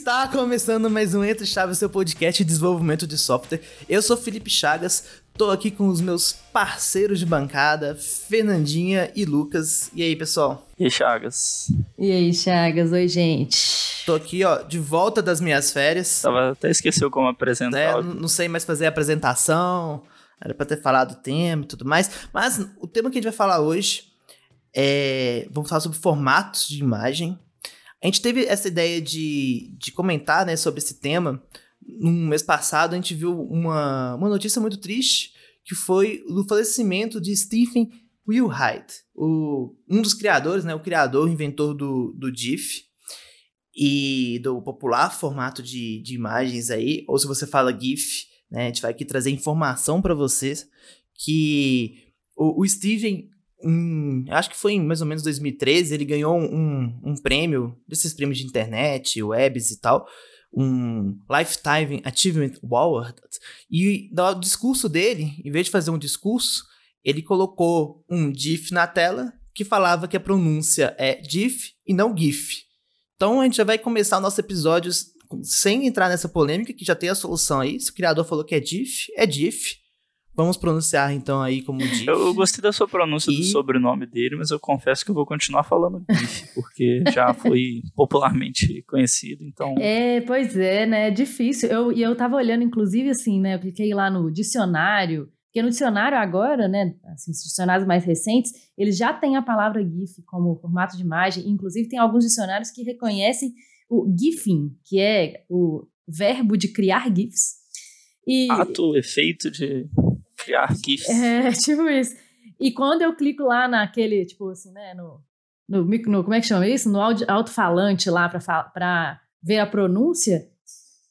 Está começando mais um Entre Chaves, seu podcast de desenvolvimento de software. Eu sou Felipe Chagas, tô aqui com os meus parceiros de bancada, Fernandinha e Lucas. E aí, pessoal? E aí, Chagas? E aí, Chagas? Oi, gente. Tô aqui, ó, de volta das minhas férias. Tava até esqueceu como apresentar. É, não sei mais fazer a apresentação, era pra ter falado o tema e tudo mais. Mas o tema que a gente vai falar hoje é. Vamos falar sobre formatos de imagem. A gente teve essa ideia de, de comentar né, sobre esse tema. No mês passado, a gente viu uma, uma notícia muito triste, que foi o falecimento de Stephen Wilhite, o, um dos criadores, né, o criador, o inventor do, do GIF e do popular formato de, de imagens aí, ou se você fala GIF, né, a gente vai aqui trazer informação para vocês que o, o Steven em, acho que foi em mais ou menos 2013, ele ganhou um, um prêmio, desses prêmios de internet, webs e tal, um Lifetime Achievement Award. E no discurso dele, em vez de fazer um discurso, ele colocou um GIF na tela que falava que a pronúncia é GIF e não GIF. Então a gente já vai começar o nosso episódio sem entrar nessa polêmica, que já tem a solução aí. Se o criador falou que é GIF, é GIF. Vamos pronunciar então aí como GIF. Eu gostei da sua pronúncia e... do sobrenome dele, mas eu confesso que eu vou continuar falando GIF, porque já foi popularmente conhecido, então... É, pois é, né, é difícil. Eu, e eu tava olhando, inclusive, assim, né, eu cliquei lá no dicionário, porque no dicionário agora, né, assim, os dicionários mais recentes, eles já têm a palavra GIF como formato de imagem, inclusive tem alguns dicionários que reconhecem o GIFing, que é o verbo de criar GIFs. E... Ato, efeito de criar GIFs. É, tipo isso. E quando eu clico lá naquele, tipo assim, né, no, no, no como é que chama isso? No alto-falante lá para ver a pronúncia,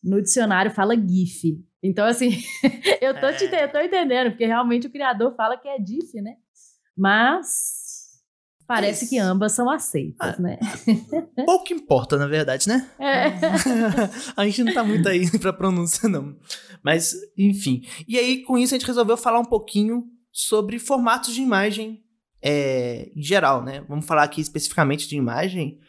no dicionário fala GIF. Então, assim, eu tô, é. te, eu tô entendendo, porque realmente o criador fala que é GIF, né? Mas Parece que ambas são aceitas, ah, né? Pouco importa, na verdade, né? É. a gente não tá muito aí pra pronúncia, não. Mas, enfim. E aí, com isso, a gente resolveu falar um pouquinho sobre formatos de imagem é, em geral, né? Vamos falar aqui especificamente de imagem.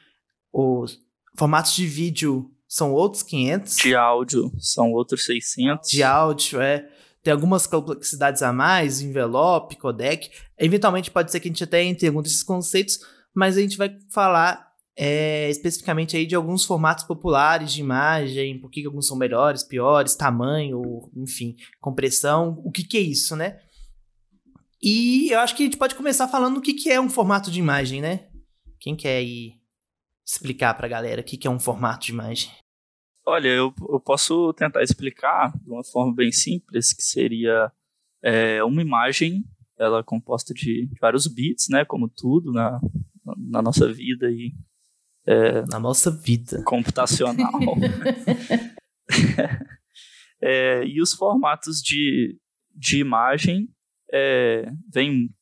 Os formatos de vídeo são outros 500. De áudio são outros 600. De áudio, é tem algumas complexidades a mais, envelope, codec. Eventualmente pode ser que a gente até entre algum desses conceitos, mas a gente vai falar é, especificamente aí de alguns formatos populares de imagem, por que alguns são melhores, piores, tamanho, enfim, compressão, o que, que é isso, né? E eu acho que a gente pode começar falando o que, que é um formato de imagem, né? Quem quer aí explicar pra galera o que, que é um formato de imagem? Olha, eu, eu posso tentar explicar de uma forma bem simples, que seria é, uma imagem, ela é composta de, de, vários bits, né, como tudo na, na nossa vida e é, na nossa vida computacional. é, e os formatos de, de imagem é, vêm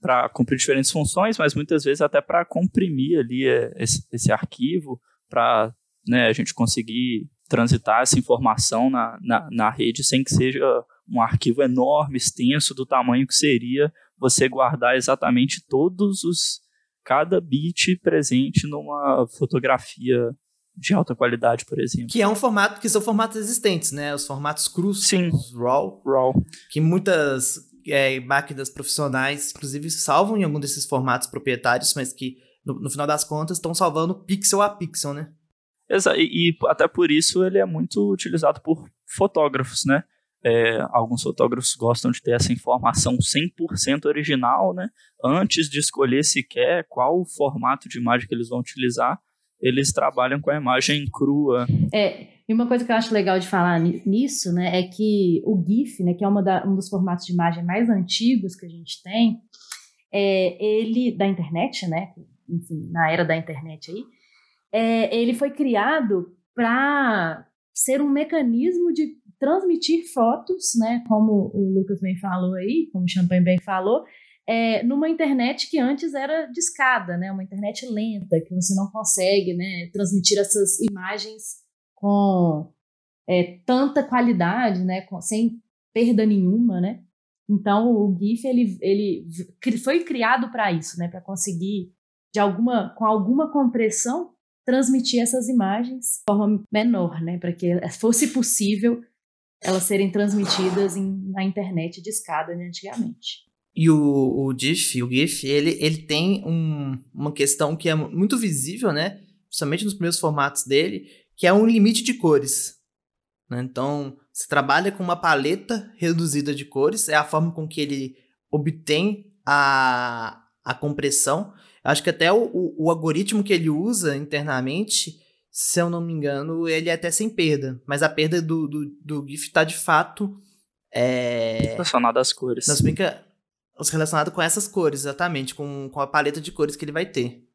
para cumprir diferentes funções, mas muitas vezes até para comprimir ali é, esse, esse arquivo, para né, a gente conseguir transitar essa informação na, na, na rede sem que seja um arquivo enorme, extenso, do tamanho que seria você guardar exatamente todos os cada bit presente numa fotografia de alta qualidade, por exemplo. Que é um formato que são formatos existentes, né? Os formatos crus, Sim. os RAW, RAW. que muitas é, máquinas profissionais, inclusive, salvam em algum desses formatos proprietários, mas que no, no final das contas estão salvando pixel a pixel, né? E, e, até por isso ele é muito utilizado por fotógrafos, né? É, alguns fotógrafos gostam de ter essa informação 100% original, né? Antes de escolher sequer qual formato de imagem que eles vão utilizar, eles trabalham com a imagem crua. É, e uma coisa que eu acho legal de falar nisso, né, é que o GIF, né, que é da, um dos formatos de imagem mais antigos que a gente tem, é, ele, da internet, né, enfim, na era da internet aí, é, ele foi criado para ser um mecanismo de transmitir fotos, né, como o Lucas bem falou aí, como o Champagne bem falou, é, numa internet que antes era discada, né, uma internet lenta, que você não consegue né, transmitir essas imagens com é, tanta qualidade, né, com, sem perda nenhuma, né. Então o GIF ele, ele foi criado para isso, né, para conseguir de alguma com alguma compressão transmitir essas imagens de forma menor, né, para que fosse possível elas serem transmitidas em, na internet de escada né, antigamente. E o, o GIF, o GIF, ele, ele tem um, uma questão que é muito visível, né? Principalmente nos primeiros formatos dele, que é um limite de cores. Né? Então, você trabalha com uma paleta reduzida de cores, é a forma com que ele obtém a, a compressão. Acho que até o, o, o algoritmo que ele usa internamente, se eu não me engano, ele é até sem perda. Mas a perda do, do, do GIF está de fato. É... Relacionado às cores. Nas brinca... Relacionado com essas cores, exatamente, com, com a paleta de cores que ele vai ter.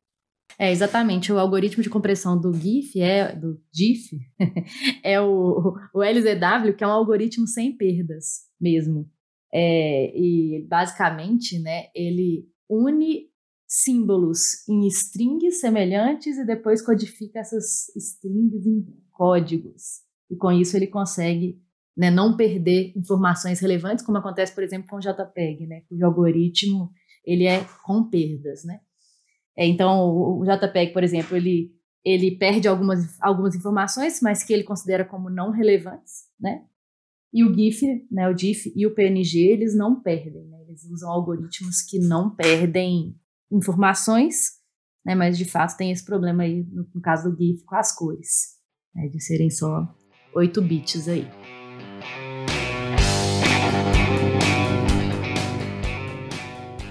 É, exatamente. O algoritmo de compressão do GIF é do GIF é o, o LZW, que é um algoritmo sem perdas mesmo. É, e basicamente, né, ele une símbolos em strings semelhantes e depois codifica essas strings em códigos. E com isso ele consegue né, não perder informações relevantes, como acontece, por exemplo, com o JPEG, né, cujo algoritmo ele é com perdas, né? É, então, o JPEG, por exemplo, ele, ele perde algumas, algumas informações, mas que ele considera como não relevantes, né? E o GIF, né, o GIF e o PNG, eles não perdem, né? Eles usam algoritmos que não perdem informações, né? Mas de fato tem esse problema aí, no, no caso do GIF, com as cores, né, de serem só 8 bits aí.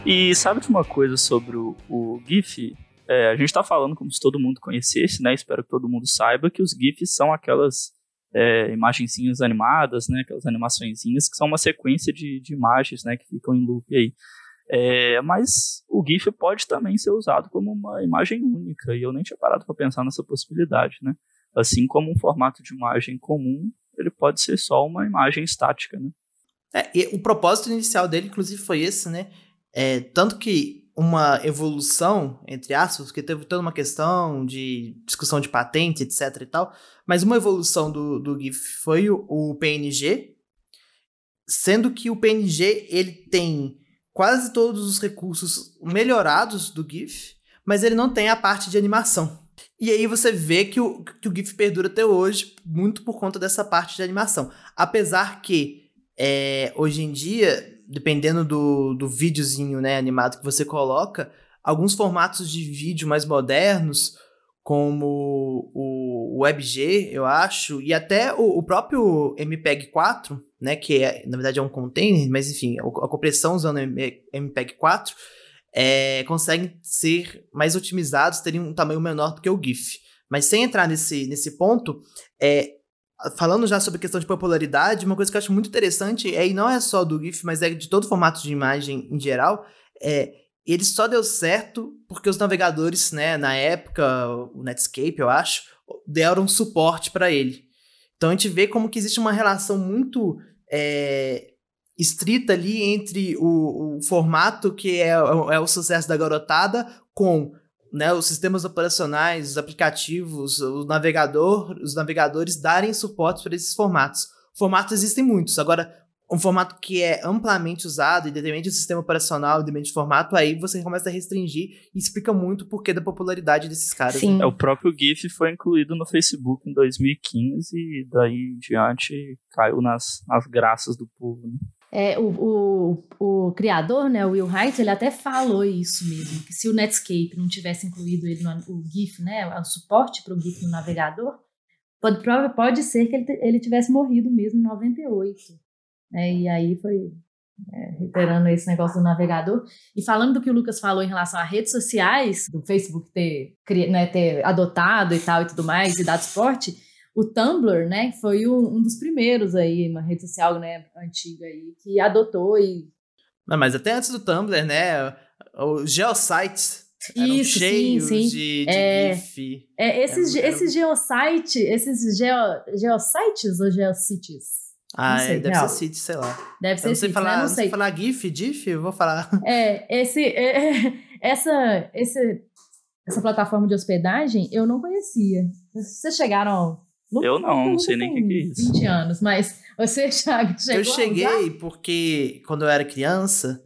E sabe de uma coisa sobre o, o GIF? É, a gente está falando como se todo mundo conhecesse, né? Espero que todo mundo saiba que os GIFs são aquelas é, imagenzinhas animadas, né? Aquelas animaçõezinhas que são uma sequência de, de imagens, né? Que ficam em loop aí. É, mas o GIF pode também ser usado como uma imagem única, e eu nem tinha parado para pensar nessa possibilidade, né? Assim como um formato de imagem comum, ele pode ser só uma imagem estática, né? É, o propósito inicial dele, inclusive, foi esse, né? É, tanto que uma evolução, entre aspas, porque teve toda uma questão de discussão de patente, etc e tal, mas uma evolução do, do GIF foi o, o PNG, sendo que o PNG ele tem quase todos os recursos melhorados do GIF, mas ele não tem a parte de animação. E aí você vê que o, que o GIF perdura até hoje, muito por conta dessa parte de animação. Apesar que, é, hoje em dia, dependendo do, do videozinho né, animado que você coloca, alguns formatos de vídeo mais modernos, como o WebG, eu acho, e até o, o próprio MPEG 4, né, que é, na verdade é um container, mas enfim, a, compressão usando MPEG 4, é, conseguem ser mais otimizados, terem um tamanho menor do que o GIF. Mas sem entrar nesse, nesse ponto, é, falando já sobre a questão de popularidade, uma coisa que eu acho muito interessante é, e não é só do GIF, mas é de todo formato de imagem em geral, é ele só deu certo porque os navegadores, né, na época, o Netscape, eu acho, deram suporte para ele. Então a gente vê como que existe uma relação muito é, estrita ali entre o, o formato que é, é, o sucesso da garotada com né, os sistemas operacionais, os aplicativos, o navegador, os navegadores darem suporte para esses formatos. Formatos existem muitos. Agora, um formato que é amplamente usado, independente do sistema operacional, independente do formato, aí você começa a restringir e explica muito o porquê da popularidade desses caras. Sim. Né? É, o próprio GIF foi incluído no Facebook em 2015 e daí em diante caiu nas, nas graças do povo. Né? É, o, o, o, criador, né, o Will Wright, ele até falou isso mesmo, que se o Netscape não tivesse incluído ele no o GIF, né, o suporte para o GIF no navegador, pode, pode ser que ele, ele tivesse morrido mesmo em 98. Né, e aí foi é, reiterando esse negócio do navegador. E falando do que o Lucas falou em relação a redes sociais, do Facebook ter, né, ter adotado e tal e tudo mais, e dado suporte, o Tumblr, né, foi um, um, dos primeiros aí, uma rede social, né, antiga aí, que adotou e... Não, mas até antes do Tumblr, né, os geosites eram Isso, cheios sim, sim. de, de é, GIF. É, esses, era, esses geosites, esses geo, geosites ou geocities? Ah, sei, é, deve real. ser site, sei lá. Deve ser não sei falar, né? não sei. falar GIF, GIF, eu vou falar. É, esse, é, essa, esse, essa plataforma de hospedagem eu não conhecia. Vocês chegaram eu não, não sei nem o que, que é isso. 20 anos, mas você, Thiago, chegou Eu cheguei porque, quando eu era criança,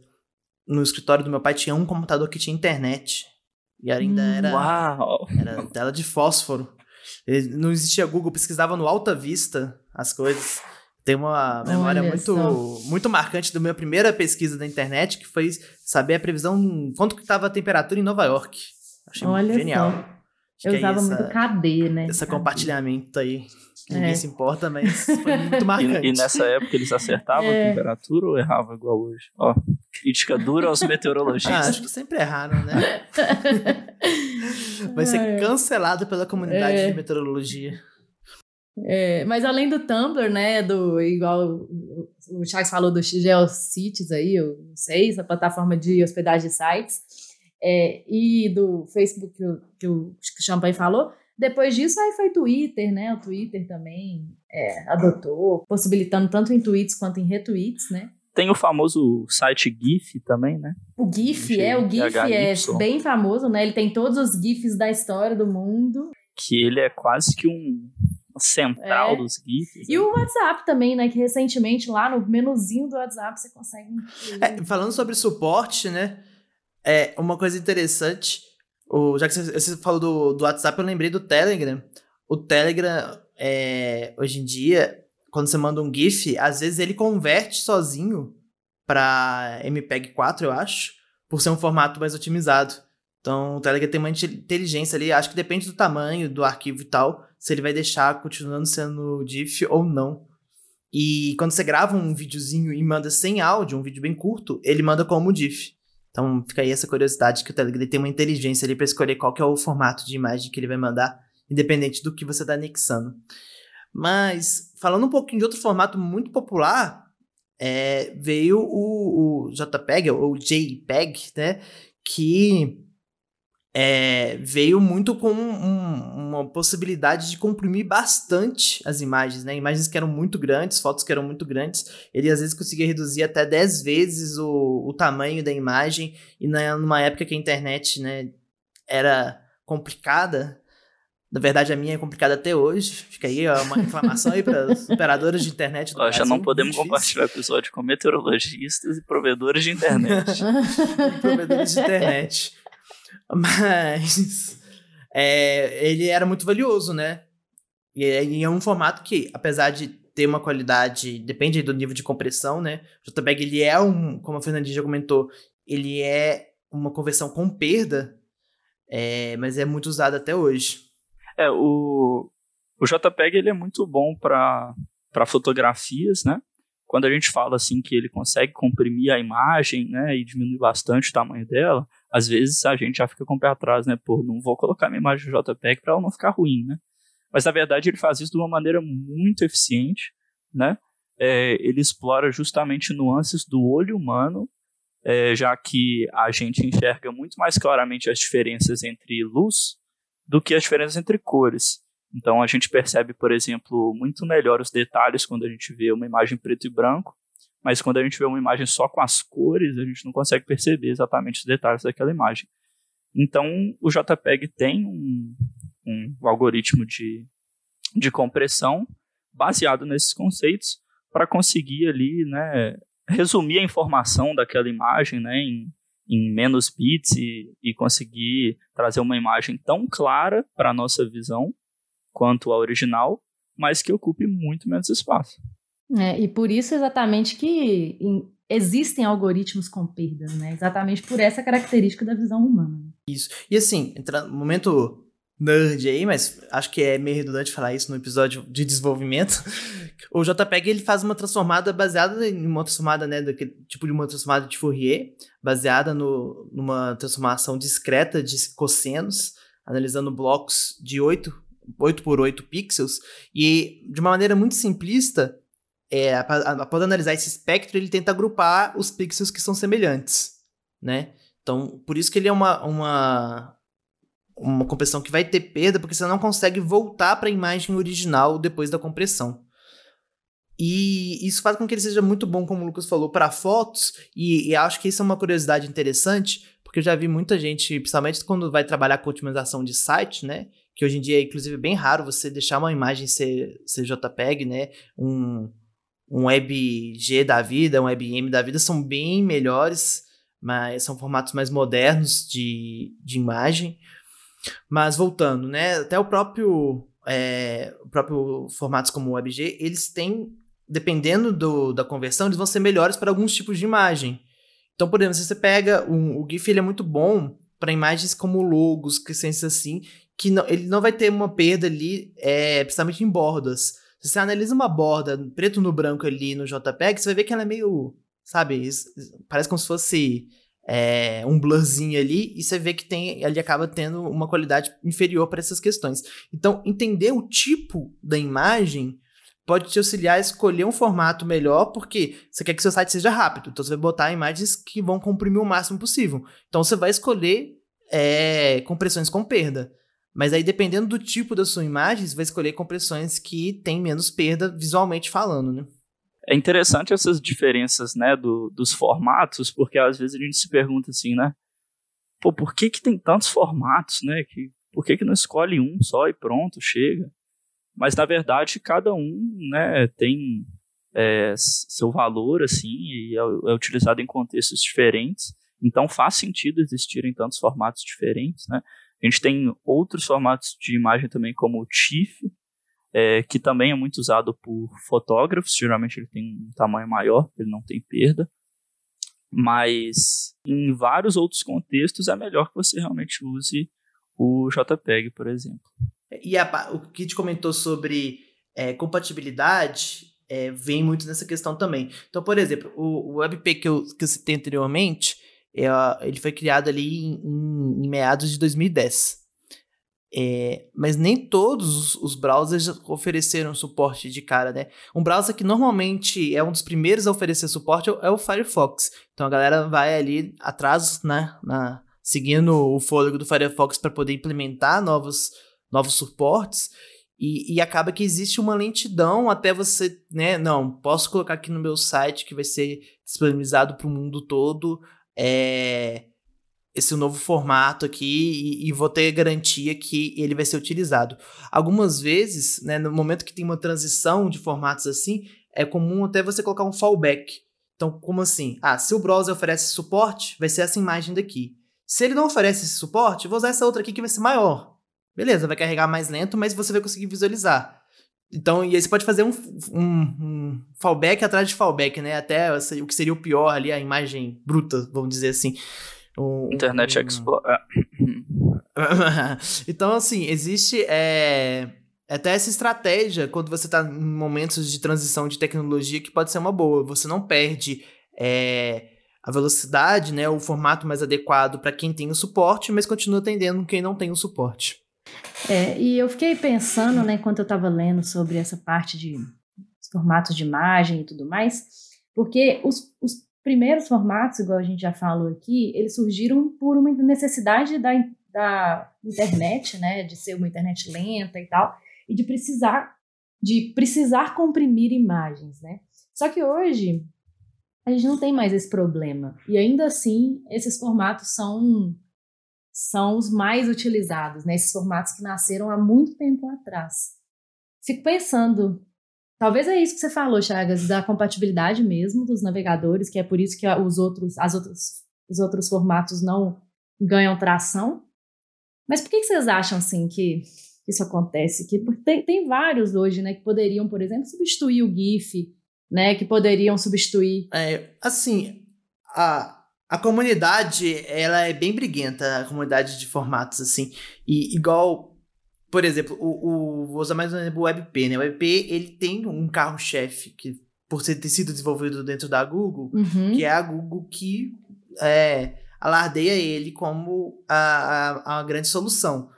no escritório do meu pai tinha um computador que tinha internet. E ainda Hum, era, Uau! era tela de fósforo. Não existia Google, pesquisava no Alta Vista as coisas. Tem uma memória Olha muito, só. muito marcante da minha primeira pesquisa da internet, que foi saber a previsão, quanto que estava a temperatura em Nova York. Achei Olha genial. só. Acho Eu que aí usava essa- muito KD, né? esse KD. compartilhamento aí. Ninguém É. se importa, mas foi muito E, marcante. e nessa época eles acertavam É. a temperatura ou erravam igual hoje? Ó, crítica dura aos Ah, meteorologistas. acho que sempre erraram, né? Vai ser É. cancelado pela comunidade É. de meteorologia. É, mas além do Tumblr, né, do igual o, Charles falou do GeoCities aí, o 6, a plataforma de hospedagem de sites, é, e do Facebook que o, que o Champagne falou, depois disso aí foi Twitter, né, o Twitter também é, adotou, possibilitando tanto em tweets quanto em retweets, né. Tem o famoso site GIF também, né? O GIF, é, o GIF é bem famoso, né, ele tem todos os GIFs da história do mundo, Que ele é quase que um central É. dos GIFs. e o WhatsApp também, né, que recentemente lá no menuzinho do WhatsApp você consegue. É, falando sobre suporte, né? É uma coisa interessante. O, já que você, você falou do, do WhatsApp, eu lembrei do Telegram. O Telegram, é, hoje em dia, quando você manda um GIF, às vezes ele converte sozinho para MPEG 4, eu acho, por ser um formato mais otimizado. Então, o Telegram tem uma inte- inteligência ali, acho que depende do tamanho do arquivo e tal, se ele vai deixar continuando sendo GIF ou não. E quando você grava um videozinho e manda sem áudio, um vídeo bem curto, ele manda como GIF. Então fica aí essa curiosidade que o Telegram ele tem uma inteligência ali para escolher qual que é o formato de imagem que ele vai mandar, independente do que você está anexando. Mas, falando um pouquinho de outro formato muito popular, é, veio o, o JPEG, ou JPEG, né? Que é, veio muito com um- uma possibilidade de comprimir bastante as imagens, né? Imagens que eram muito grandes, fotos que eram muito grandes. Ele às vezes conseguia reduzir até 10 vezes o, o tamanho da imagem, e na, numa época que a internet né, era complicada. Na verdade, a minha é complicada até hoje. Fica aí ó, uma reclamação aí para os operadores de internet do Ó, já não podemos difícil. compartilhar episódio com meteorologistas e provedores de internet. e provedores de internet. Mas é, ele era muito valioso, né? E é, e é um formato que, apesar de ter uma qualidade, depende do nível de compressão, né? O JPEG ele é um, como a Fernandinha já comentou, ele é uma conversão com perda, é, mas é muito usado até hoje. É, o, o JPEG ele é muito bom para fotografias, né? Quando a gente fala assim que ele consegue comprimir a imagem, né, e diminuir bastante o tamanho dela, às vezes a gente já fica com o pé atrás, né? Pô, não vou colocar minha imagem no JPEG para ela não ficar ruim, né? Mas na verdade ele faz isso de uma maneira muito eficiente, né? É, ele explora justamente nuances do olho humano, é, já que a gente enxerga muito mais claramente as diferenças entre luz do que as diferenças entre cores. Então a gente percebe, por exemplo, muito melhor os detalhes quando a gente vê uma imagem preto e branco, mas quando a gente vê uma imagem só com as cores, a gente não consegue perceber exatamente os detalhes daquela imagem. Então o JPEG tem um, um algoritmo de, de compressão baseado nesses conceitos para conseguir ali, né, resumir a informação daquela imagem, né, em, em menos bits e, e conseguir trazer uma imagem tão clara para a nossa visão quanto a original, mas que ocupe muito menos espaço. É, e por isso exatamente que em- existem algoritmos com perdas, né? Exatamente por essa característica da visão humana. né? E assim, entrando no momento nerd aí, mas acho que é meio redundante falar isso no episódio de desenvolvimento. O JPEG ele faz uma transformada baseada em uma transformada, né, daquele tipo de uma transformada de Fourier, baseada no, numa transformação discreta de cossenos, analisando blocos de 8, 8 por 8 pixels, e de uma maneira muito simplista, é, após analisar esse espectro, ele tenta agrupar os pixels que são semelhantes, né? Então, por isso que ele é uma, uma, uma compressão que vai ter perda, porque você não consegue voltar para a imagem original depois da compressão. E isso faz com que ele seja muito bom, como o Lucas falou, para fotos, e, e acho que isso é uma curiosidade interessante, porque eu já vi muita gente, principalmente quando vai trabalhar com otimização de site, né? Que hoje em dia é, inclusive, bem raro você deixar uma imagem ser, ser JPEG, né? Um, um WebG da vida, um WebM da vida, são bem melhores, mas são formatos mais modernos de, de imagem. Mas voltando, né? Até o próprio, é, o próprio formatos como o WebG, eles têm, dependendo do, da conversão, eles vão ser melhores para alguns tipos de imagem. Então, por exemplo, se você pega um, o GIF, ele é muito bom para imagens como logos, crescentes assim, que não, ele não vai ter uma perda ali, é, principalmente em bordas. Se você analisa uma borda preto no branco ali no JPEG, você vai ver que ela é meio, sabe, parece como se fosse é, um blurzinho ali, e você vê que tem, ele acaba tendo uma qualidade inferior para essas questões. Então, entender o tipo da imagem pode te auxiliar a escolher um formato melhor, porque você quer que seu site seja rápido. Então, você vai botar imagens que vão comprimir o máximo possível. Então, você vai escolher é, compressões com perda. Mas aí, dependendo do tipo da sua imagem, você vai escolher compressões que têm menos perda visualmente falando, né? É interessante essas diferenças, né, do, dos formatos, porque às vezes a gente se pergunta assim, né, pô, por que que tem tantos formatos, né, que, por que que não escolhe um só e pronto, chega? Mas, na verdade, cada um, né, tem é, seu valor, assim, e é, é utilizado em contextos diferentes, então faz sentido existirem tantos formatos diferentes, né, a gente tem outros formatos de imagem também, como o TIFF, é, que também é muito usado por fotógrafos. Geralmente ele tem um tamanho maior, ele não tem perda. Mas em vários outros contextos é melhor que você realmente use o JPEG, por exemplo. E a, o que te comentou sobre é, compatibilidade é, vem muito nessa questão também. Então, por exemplo, o, o WebP que eu, que eu citei anteriormente, ele foi criado ali em, em, em meados de 2010. É, mas nem todos os browsers ofereceram suporte de cara, né? Um browser que normalmente é um dos primeiros a oferecer suporte é o Firefox. Então a galera vai ali atrás, né? Na, seguindo o fôlego do Firefox para poder implementar novos, novos suportes. E, e, acaba que existe uma lentidão até você, né? Não, posso colocar aqui no meu site que vai ser disponibilizado para o mundo todo. É, esse novo formato aqui e, e, vou ter garantia que ele vai ser utilizado. Algumas vezes, né, no momento que tem uma transição de formatos assim, é comum até você colocar um fallback. Então, como assim? Ah, se o browser oferece suporte, vai ser essa imagem daqui. Se ele não oferece esse suporte, vou usar essa outra aqui que vai ser maior. Beleza, vai carregar mais lento, mas você vai conseguir visualizar. Então, e aí você pode fazer um, um, um fallback atrás de fallback, né? Até o que seria o pior ali, a imagem bruta, vamos dizer assim. Um, Internet. Explorer. então, assim, existe é, até essa estratégia quando você está em momentos de transição de tecnologia que pode ser uma boa. Você não perde é, a velocidade, né, o formato mais adequado para quem tem o suporte, mas continua atendendo quem não tem o suporte. É, e eu fiquei pensando, né, enquanto eu estava lendo sobre essa parte de formatos de imagem e tudo mais, porque os, os primeiros formatos, igual a gente já falou aqui, eles surgiram por uma necessidade da, da internet, né, de ser uma internet lenta e tal, e de precisar de precisar comprimir imagens, né? Só que hoje a gente não tem mais esse problema. E ainda assim, esses formatos são são os mais utilizados, né? Esses formatos que nasceram há muito tempo atrás. Fico pensando Talvez é isso que você falou, Chagas, da compatibilidade mesmo dos navegadores, que é por isso que os outros, as outras, os outros formatos não ganham tração. Mas por que, vocês acham assim que isso acontece? Que tem, tem vários hoje, né, que poderiam, por exemplo, substituir o GIF, né, que poderiam substituir. É, assim, a, a comunidade, ela é bem briguenta, a comunidade de formatos, assim, e igual por exemplo, o, o, vou usar mais um exemplo o WebP, né? O WebP, ele tem um carro-chefe que, por ter sido desenvolvido dentro da Google, uhum. que é a Google que é, alardeia ele como a, a, a grande solução.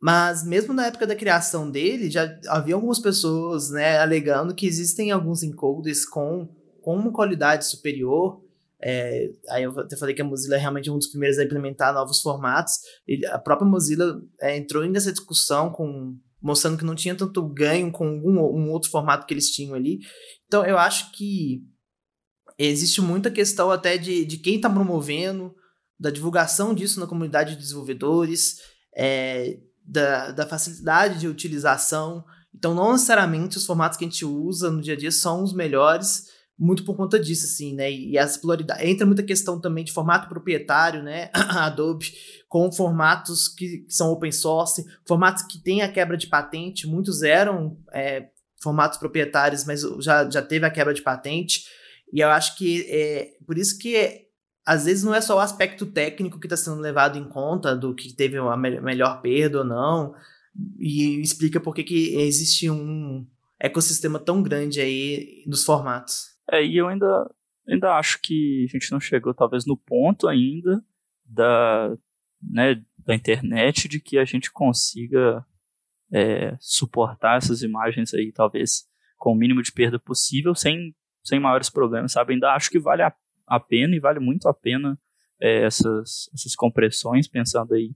Mas mesmo na época da criação dele, já havia algumas pessoas, né, alegando que existem alguns encoders com, com uma qualidade superior é, aí eu até falei que a Mozilla é realmente um dos primeiros a implementar novos formatos. E a própria Mozilla é, entrou nessa discussão com mostrando que não tinha tanto ganho com um, um outro formato que eles tinham ali. Então eu acho que existe muita questão até de, de quem está promovendo, da divulgação disso na comunidade de desenvolvedores, é, da, da facilidade de utilização. Então, não necessariamente os formatos que a gente usa no dia a dia são os melhores, muito por conta disso, assim, né? E as pluralidades. Entra muita questão também de formato proprietário, né? Adobe, com formatos que, são open source, formatos que têm a quebra de patente, muitos eram é, formatos proprietários, mas já, já teve a quebra de patente. E eu acho que é por isso que às vezes não é só o aspecto técnico que está sendo levado em conta do que teve uma me melhor perda ou não, e explica por que, que existe um ecossistema tão grande aí dos formatos. É, e eu ainda, ainda acho que a gente não chegou talvez no ponto ainda da, né, da internet de que a gente consiga é, suportar essas imagens aí, talvez com o mínimo de perda possível, sem, sem maiores problemas, sabe? Ainda acho que vale a, a pena e vale muito a pena é, essas, essas compressões, pensando aí,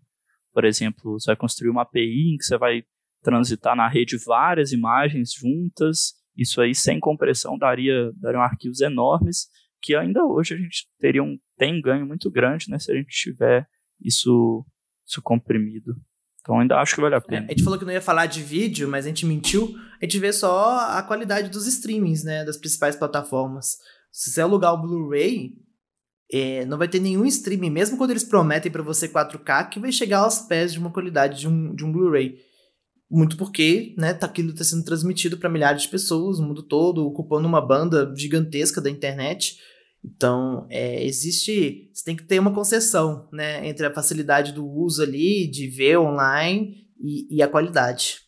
por exemplo, você vai construir uma API em que você vai transitar na rede várias imagens juntas, isso aí sem compressão daria, daria arquivos enormes, que ainda hoje a gente teria um, tem um ganho muito grande né, se a gente tiver isso, isso comprimido. Então ainda acho que vale a pena. É, a gente falou que não ia falar de vídeo, mas a gente mentiu. A gente vê só a qualidade dos streamings, né? Das principais plataformas. Se você alugar o Blu-ray, é, não vai ter nenhum streaming, mesmo quando eles prometem para você 4K, que vai chegar aos pés de uma qualidade de um, de um Blu-ray. Muito porque, né, tá, aquilo está sendo transmitido para milhares de pessoas no mundo todo, ocupando uma banda gigantesca da internet. Então, é, existe. Você tem que ter uma concessão, né? Entre a facilidade do uso ali, de ver online e, e a qualidade.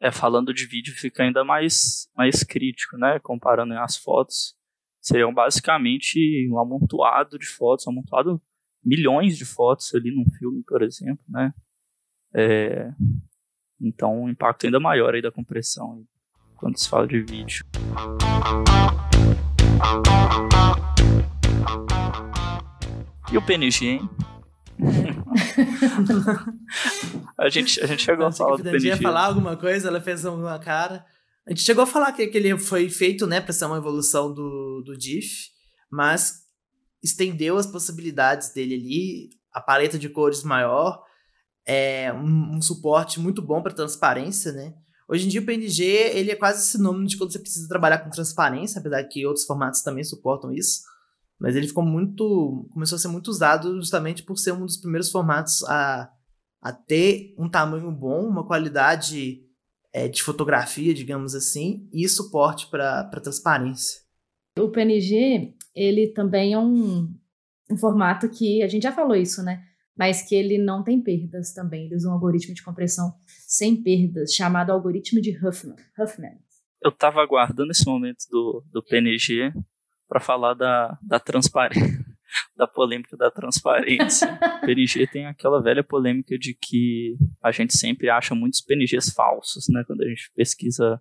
É, falando de vídeo, fica ainda mais, mais crítico, né? Comparando as fotos. Seriam basicamente um amontoado de fotos, um amontoado milhões de fotos ali num filme, por exemplo, né? É, então, o um impacto ainda maior aí da compressão quando se fala de vídeo. E o PNG, hein? a, gente, a gente chegou a falar do PNG. ia falar alguma coisa, ela fez uma cara. A gente chegou a falar que, que ele foi feito, né, para ser uma evolução do, do DIF, mas estendeu as possibilidades dele ali, a paleta de cores maior, é, um, um suporte muito bom para transparência, né? Hoje em dia o PNG ele é quase sinônimo de quando você precisa trabalhar com transparência, apesar que outros formatos também suportam isso. Mas ele ficou muito. começou a ser muito usado justamente por ser um dos primeiros formatos a, a ter um tamanho bom, uma qualidade é, de fotografia, digamos assim, e suporte para transparência. O PNG, ele também é um, um formato que a gente já falou isso, né? Mas que ele não tem perdas também. Ele usa um algoritmo de compressão sem perdas, chamado algoritmo de Huffman. Huffman. Eu estava aguardando esse momento do, do PNG para falar da, da transparência, da polêmica da transparência. o PNG tem aquela velha polêmica de que a gente sempre acha muitos PNGs falsos, né, quando a gente pesquisa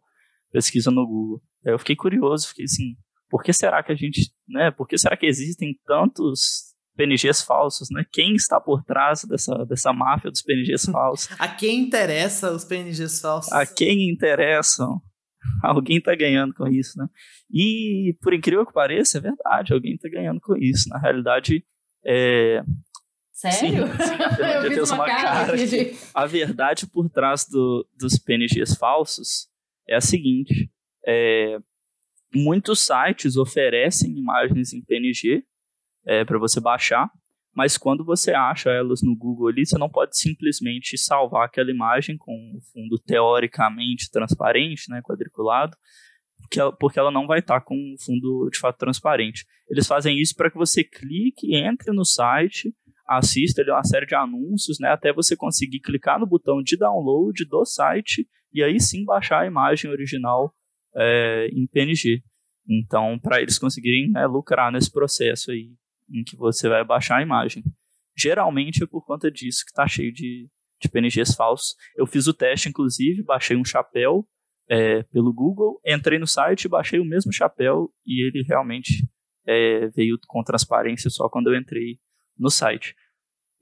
pesquisa no Google. Eu fiquei curioso, fiquei assim, por que será que a gente, né, por que será que existem tantos PNGs falsos, né? Quem está por trás dessa, dessa máfia dos PNGs falsos? a quem interessa os PNGs falsos? A quem interessam? Alguém está ganhando com isso, né? E, por incrível que pareça, é verdade, alguém está ganhando com isso. Na realidade, é... Sério? Sim, sim, Eu uma cara de... A verdade por trás do, dos PNGs falsos é a seguinte: é, muitos sites oferecem imagens em PNG é, para você baixar, mas quando você acha elas no Google ali, você não pode simplesmente salvar aquela imagem com o fundo teoricamente transparente, né, quadriculado, porque ela, porque ela não vai estar tá com o fundo de fato transparente. Eles fazem isso para que você clique, entre no site, assista ali uma série de anúncios, né, até você conseguir clicar no botão de download do site e aí sim baixar a imagem original é, em PNG. Então, para eles conseguirem né, lucrar nesse processo aí em que você vai baixar a imagem. Geralmente é por conta disso que está cheio de, de PNGs falsos. Eu fiz o teste, inclusive, baixei um chapéu é, pelo Google, entrei no site, baixei o mesmo chapéu e ele realmente é, veio com transparência só quando eu entrei no site.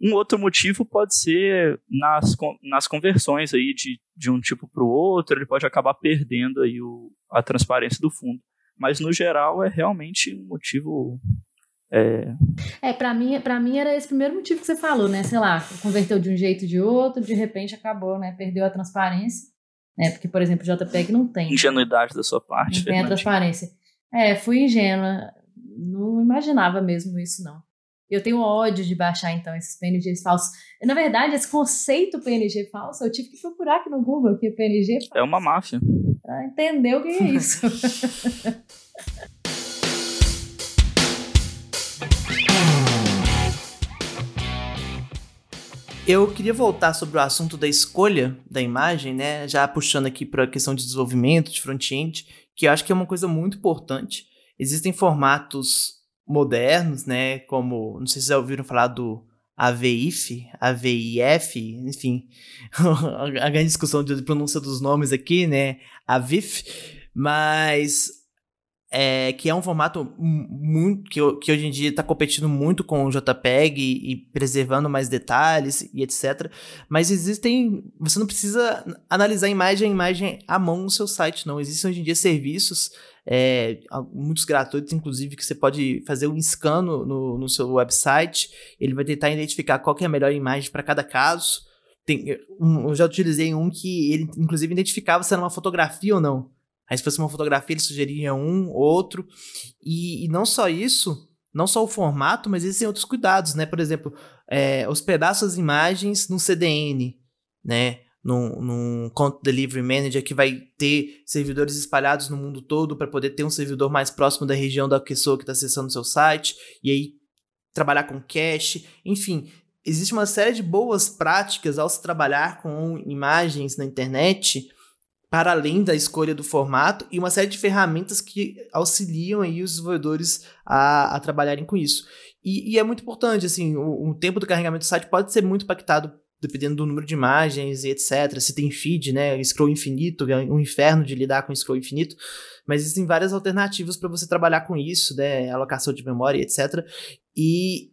Um outro motivo pode ser nas, nas conversões aí de, de um tipo para o outro, ele pode acabar perdendo aí o, a transparência do fundo. Mas no geral é realmente um motivo é, é para mim, para mim era esse primeiro motivo que você falou, né? Sei lá, converteu de um jeito de outro, de repente acabou, né? Perdeu a transparência, né? Porque, por exemplo, o JPEG não tem. Ingenuidade da sua parte. Não tem a transparência. É, fui ingênua. Não imaginava mesmo isso, não. Eu tenho ódio de baixar, então, esses PNGs falsos. Na verdade, esse conceito PNG falso, eu tive que procurar aqui no Google que PNG falso. É uma máfia. Pra entender o que é isso. Eu queria voltar sobre o assunto da escolha da imagem, né? Já puxando aqui para a questão de desenvolvimento, de front-end, que eu acho que é uma coisa muito importante. Existem formatos modernos, né? Como, não sei se já ouviram falar do AVIF, AVIF, enfim, a grande discussão de pronúncia dos nomes aqui, né? AVIF, mas é, que é um formato muito que, que hoje em dia está competindo muito com o JPEG e, e, preservando mais detalhes e etc. Mas existem, você não precisa analisar imagem a imagem à mão no seu site, não. Existem hoje em dia serviços, é, muitos gratuitos, inclusive, que você pode fazer um scan no, no seu website. Ele vai tentar identificar qual é a melhor imagem para cada caso. Tem, um, eu já utilizei um que ele, inclusive, identificava se era uma fotografia ou não. Aí se fosse uma fotografia, ele sugeria um, outro. E, e não só isso, não só o formato, mas existem outros cuidados, né? Por exemplo, é, hospedar suas imagens no CDN, né? Num, num Content Delivery Manager que vai ter servidores espalhados no mundo todo para poder ter um servidor mais próximo da região da pessoa que está acessando o seu site, e aí trabalhar com cache, enfim, existe uma série de boas práticas ao se trabalhar com imagens na internet para além da escolha do formato e uma série de ferramentas que auxiliam aí os desenvolvedores a, a trabalharem com isso. E, e, é muito importante, assim, o, o, tempo do carregamento do site pode ser muito impactado dependendo do número de imagens e etc. Se tem feed, né, scroll infinito, é um inferno de lidar com scroll infinito, mas existem várias alternativas para você trabalhar com isso, né, alocação de memória, etc. E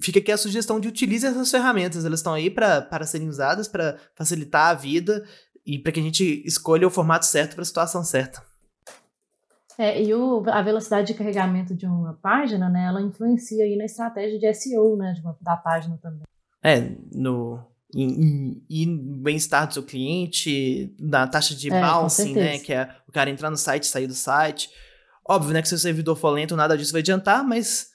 fica aqui a sugestão de utilize essas ferramentas, elas estão aí para serem usadas para facilitar a vida e para que a gente escolha o formato certo para a situação certa. É, e o, a velocidade de carregamento de uma página, né, ela influencia aí na estratégia de SEO, né, de uma, da página também. É, no e bem-estar do seu cliente, na taxa de é, bouncing, né, que é o cara entrar no site, sair do site. Óbvio, né, que se o servidor for lento, nada disso vai adiantar, mas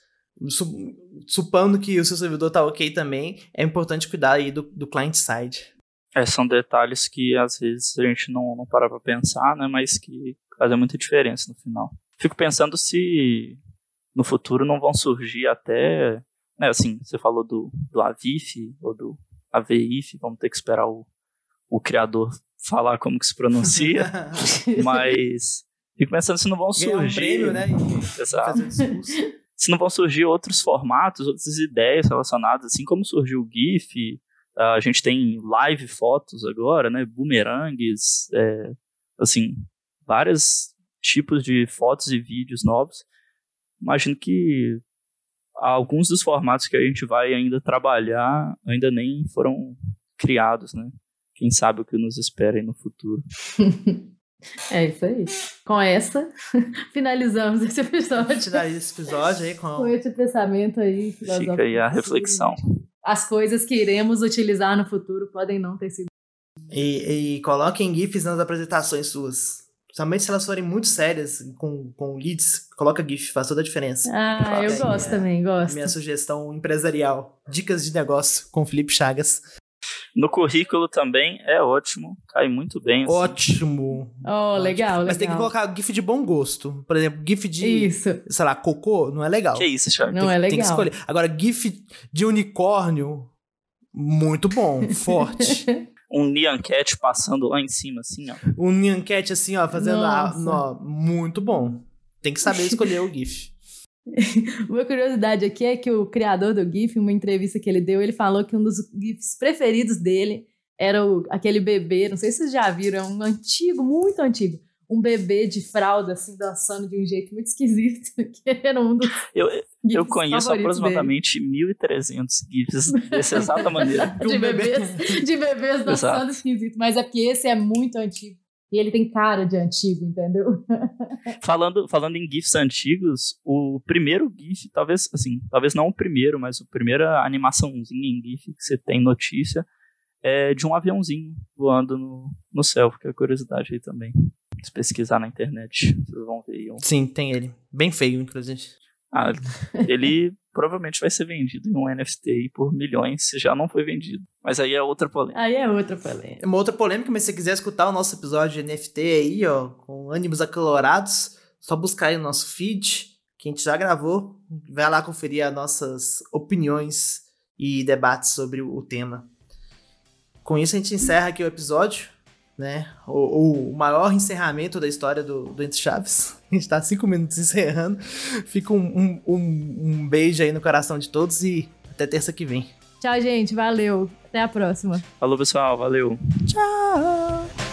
supondo que o seu servidor tá ok também, é importante cuidar aí do, do client side. É, são detalhes que às vezes a gente não, não para pra pensar, né? Mas que fazem muita diferença no final. Fico pensando se no futuro não vão surgir até. Né, assim, você falou do, do Avif ou do AVIF, vamos ter que esperar o, o criador falar como que se pronuncia. mas fico pensando se não vão surgir. Um prêmio, né? Exato. se não vão surgir outros formatos, outras ideias relacionadas, assim como surgiu o GIF, a gente tem live fotos agora, né? Boomerangues, é, assim, vários tipos de fotos e vídeos novos. Imagino que alguns dos formatos que a gente vai ainda trabalhar ainda nem foram criados, né? Quem sabe o que nos espera aí no futuro. É isso aí. Com essa, finalizamos esse episódio. Finaliza esse episódio aí com... com esse pensamento aí. Fica aí a reflexão as coisas que iremos utilizar no futuro podem não ter sido. E, e coloquem GIFs nas apresentações suas. Principalmente se elas forem muito sérias, com, com leads, coloca GIF, faz toda a diferença. Ah, eu gosto também, gosto. Minha sugestão empresarial. Dicas de negócio com Felipe Chagas. No currículo também é ótimo, cai muito bem. Assim. Ótimo. Oh, legal, legal. Mas tem que colocar GIF de bom gosto. Por exemplo, GIF de, isso. sei lá, cocô, não é legal. Que isso, Charles? Não tem, é legal. Tem que escolher. Agora, GIF de unicórnio, muito bom, forte. um Nyan Cat passando lá em cima, assim, ó. Um Nyan Cat, assim, ó, fazendo a, ó, muito bom. Tem que saber escolher o GIF. Uma curiosidade aqui é que o criador do GIF, em uma entrevista que ele deu, ele falou que um dos GIFs preferidos dele era o, aquele bebê, não sei se vocês já viram, é um antigo, muito antigo. Um bebê de fralda, assim, dançando de um jeito muito esquisito, que era um dos. Eu, eu conheço aproximadamente dele. 1.300 GIFs dessa exata maneira. de, bebês, de bebês dançando esquisito, mas é porque esse é muito antigo. E ele tem cara de antigo, entendeu? falando, falando em GIFs antigos, o primeiro GIF, talvez, assim, talvez não o primeiro, mas a primeira animaçãozinha em GIF que você tem notícia é de um aviãozinho voando no, no céu, que é curiosidade aí também. Se pesquisar na internet, vocês vão ver. Um... Sim, tem ele. Bem feio, inclusive. Ah, ele provavelmente vai ser vendido em um NFT por milhões, se já não foi vendido. Mas aí é outra polêmica. Aí é outra polêmica. É uma outra polêmica, mas se você quiser escutar o nosso episódio de NFT aí, ó, com ânimos acalorados, só buscar aí no nosso feed, que a gente já gravou. Vai lá conferir as nossas opiniões e debates sobre o tema. Com isso a gente encerra aqui o episódio, né? O, o maior encerramento da história do, do Entre Chaves. A gente tá cinco minutos encerrando. Fica um, um, um, um beijo aí no coração de todos e até terça que vem. Tchau, gente. Valeu. Até a próxima. Falou, pessoal. Valeu. Tchau.